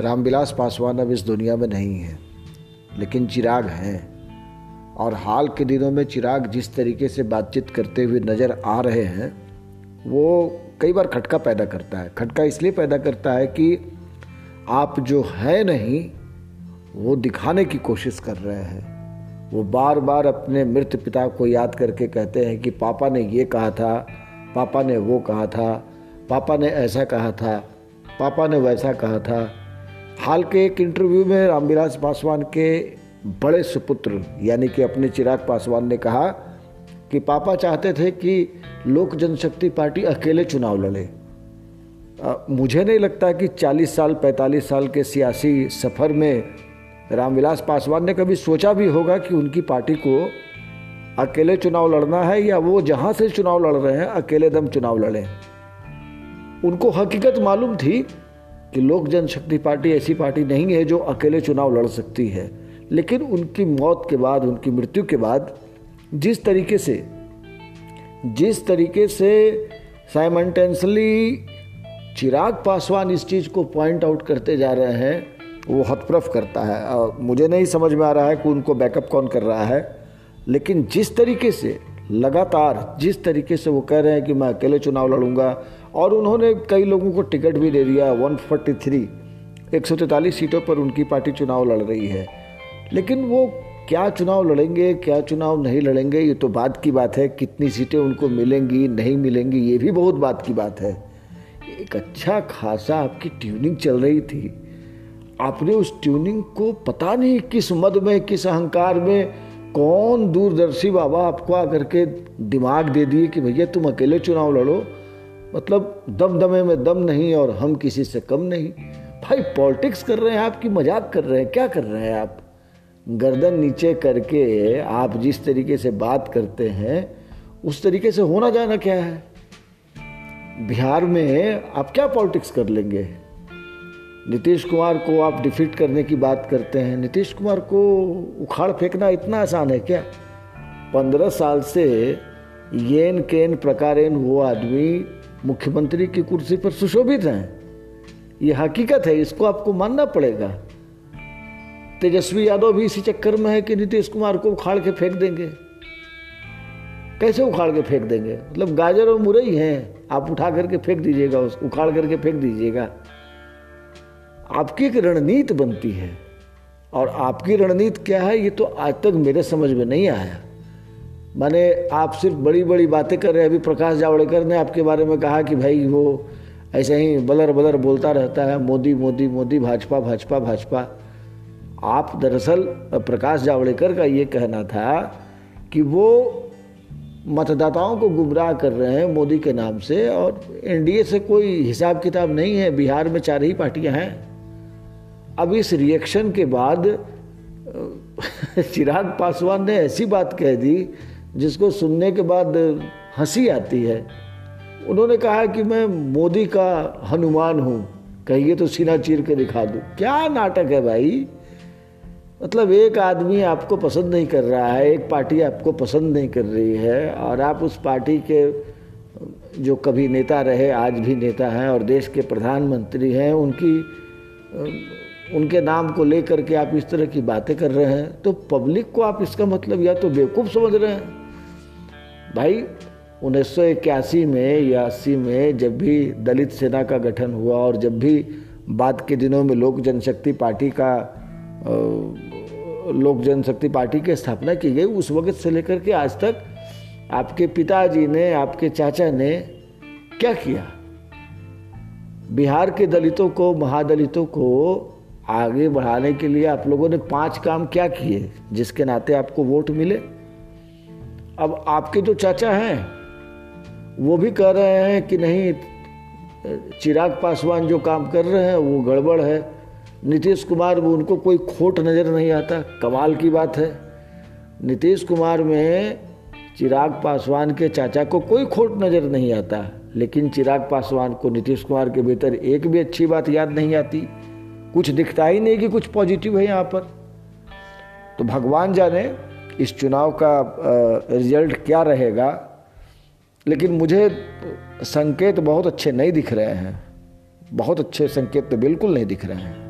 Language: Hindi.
रामविलास पासवान अब इस दुनिया में नहीं है, लेकिन चिराग हैं। और हाल के दिनों में चिराग जिस तरीके से बातचीत करते हुए नज़र आ रहे हैं, वो कई बार खटका पैदा करता है। खटका इसलिए पैदा करता है कि आप जो है नहीं, वो दिखाने की कोशिश कर रहे हैं। वो बार बार अपने मृत पिता को याद करके कहते हैं कि पापा ने ये कहा था, पापा ने वो कहा था, पापा ने ऐसा कहा था, पापा ने वैसा कहा था। हाल के एक इंटरव्यू में रामविलास पासवान के बड़े सुपुत्र, यानी कि अपने चिराग पासवान ने कहा कि पापा चाहते थे कि लोक जनशक्ति पार्टी अकेले चुनाव लड़े। मुझे नहीं लगता कि 40 साल 45 साल के सियासी सफ़र में रामविलास पासवान ने कभी सोचा भी होगा कि उनकी पार्टी को अकेले चुनाव लड़ना है या वो जहाँ से चुनाव लड़ रहे हैं, अकेले दम चुनाव लड़ें। उनको हकीकत मालूम थी कि लोक जनशक्ति पार्टी ऐसी पार्टी नहीं है जो अकेले चुनाव लड़ सकती है। लेकिन उनकी मौत के बाद उनकी मृत्यु के बाद जिस तरीके से जिस तरीके से साइमल्टेंसली चिराग पासवान इस चीज़ को पॉइंट आउट करते जा रहे हैं वो हतप्रफ करता है। आ, मुझे नहीं समझ में आ रहा है कि उनको बैकअप कौन कर रहा है। लेकिन जिस तरीके से लगातार जिस तरीके से वो कह रहे हैं कि मैं अकेले चुनाव लड़ूँगा और उन्होंने कई लोगों को टिकट भी दे दिया 143 143 सीटों पर उनकी पार्टी चुनाव लड़ रही है। लेकिन वो क्या चुनाव लड़ेंगे, क्या चुनाव नहीं लड़ेंगे, ये तो बात की बात है, कितनी सीटें उनको मिलेंगी, नहीं मिलेंगी, ये भी बहुत बात की बात है। एक अच्छा खासा आपकी ट्यूनिंग चल रही थी। आपने उस ट्यूनिंग को पता नहीं किस मद में, किस अहंकार में, कौन दूरदर्शी बाबा आपको आकर के दिमाग दे दिए कि भैया तुम अकेले चुनाव लड़ो मतलब दम दमे में दम नहीं और हम किसी से कम नहीं। भाई पॉलिटिक्स कर रहे हैं आपकी मज़ाक कर रहे हैं? क्या कर रहे हैं आप? गर्दन नीचे करके आप जिस तरीके से बात करते हैं, उस तरीके से होना जाना क्या है? बिहार में आप क्या पॉलिटिक्स कर लेंगे? नीतीश कुमार को आप डिफीट करने की बात करते हैं। नीतीश कुमार को उखाड़ फेंकना इतना आसान है क्या? पंद्रह साल से येन केन प्रकारेन वो आदमी मुख्यमंत्री की कुर्सी पर सुशोभित हैं। ये हकीकत है, इसको आपको मानना पड़ेगा। तेजस्वी यादव भी इसी चक्कर में है कि नीतीश कुमार को उखाड़ के फेंक देंगे। कैसे उखाड़ के फेंक देंगे? मतलब गाजर और मुरई हैं, आप उठा करके फेंक दीजिएगा, उस उखाड़ करके फेंक दीजिएगा। आपकी एक रणनीति बनती है। और आपकी रणनीति क्या है, ये तो आज तक मेरे समझ में नहीं आया। माने आप सिर्फ़ बड़ी बड़ी बातें कर रहे हैं। अभी प्रकाश जावड़ेकर ने आपके बारे में कहा कि भाई वो ऐसे ही बलर बलर बोलता रहता है, मोदी मोदी मोदी, भाजपा भाजपा भाजपा। आप दरअसल, प्रकाश जावड़ेकर का ये कहना था कि वो मतदाताओं को गुमराह कर रहे हैं मोदी के नाम से और एनडीए से कोई हिसाब किताब नहीं है। बिहार में चार ही पार्टियाँ हैं। अब इस रिएक्शन के बाद चिराग पासवान ने ऐसी बात कह दी जिसको सुनने के बाद हँसी आती है। उन्होंने कहा कि मैं मोदी का हनुमान हूँ। कहिए तो सीना चीर के दिखा दूँ। क्या नाटक है भाई? मतलब एक आदमी आपको पसंद नहीं कर रहा है, एक पार्टी आपको पसंद नहीं कर रही है, और आप उस पार्टी के, जो कभी नेता रहे, आज भी नेता हैं, और देश के प्रधानमंत्री हैं, उनकी, उनके नाम को लेकर के आप इस तरह की बातें कर रहे हैं तो पब्लिक को आप इसका मतलब या तो बेवकूफ़ समझ रहे हैं भाई, उन्नीस सौ इक्यासी में या अस्सी में जब भी दलित सेना का गठन हुआ और जब भी बाद के दिनों में लोक जनशक्ति पार्टी का लोक जनशक्ति पार्टी की स्थापना की गई, उस वक्त से लेकर के आज तक आपके पिताजी ने, आपके चाचा ने क्या किया? बिहार के दलितों को, महादलितों को आगे बढ़ाने के लिए आप लोगों ने पाँच काम क्या किए जिसके नाते आपको वोट मिले? अब आपके जो चाचा हैं, वो भी कह रहे हैं कि नहीं, चिराग पासवान जो काम कर रहे हैं, वो गड़बड़ है। नीतीश कुमार में उनको कोई खोट नज़र नहीं आता, कमाल की बात है। नीतीश कुमार में चिराग पासवान के चाचा को कोई खोट नज़र नहीं आता, लेकिन चिराग पासवान को नीतीश कुमार के भीतर एक भी अच्छी बात याद नहीं आती। कुछ दिखता ही नहीं कि कुछ पॉजिटिव है यहाँ पर। तो भगवान जाने इस चुनाव का रिज़ल्ट क्या रहेगा, लेकिन मुझे संकेत बहुत अच्छे नहीं दिख रहे हैं। बहुत अच्छे संकेत तो बिल्कुल नहीं दिख रहे हैं।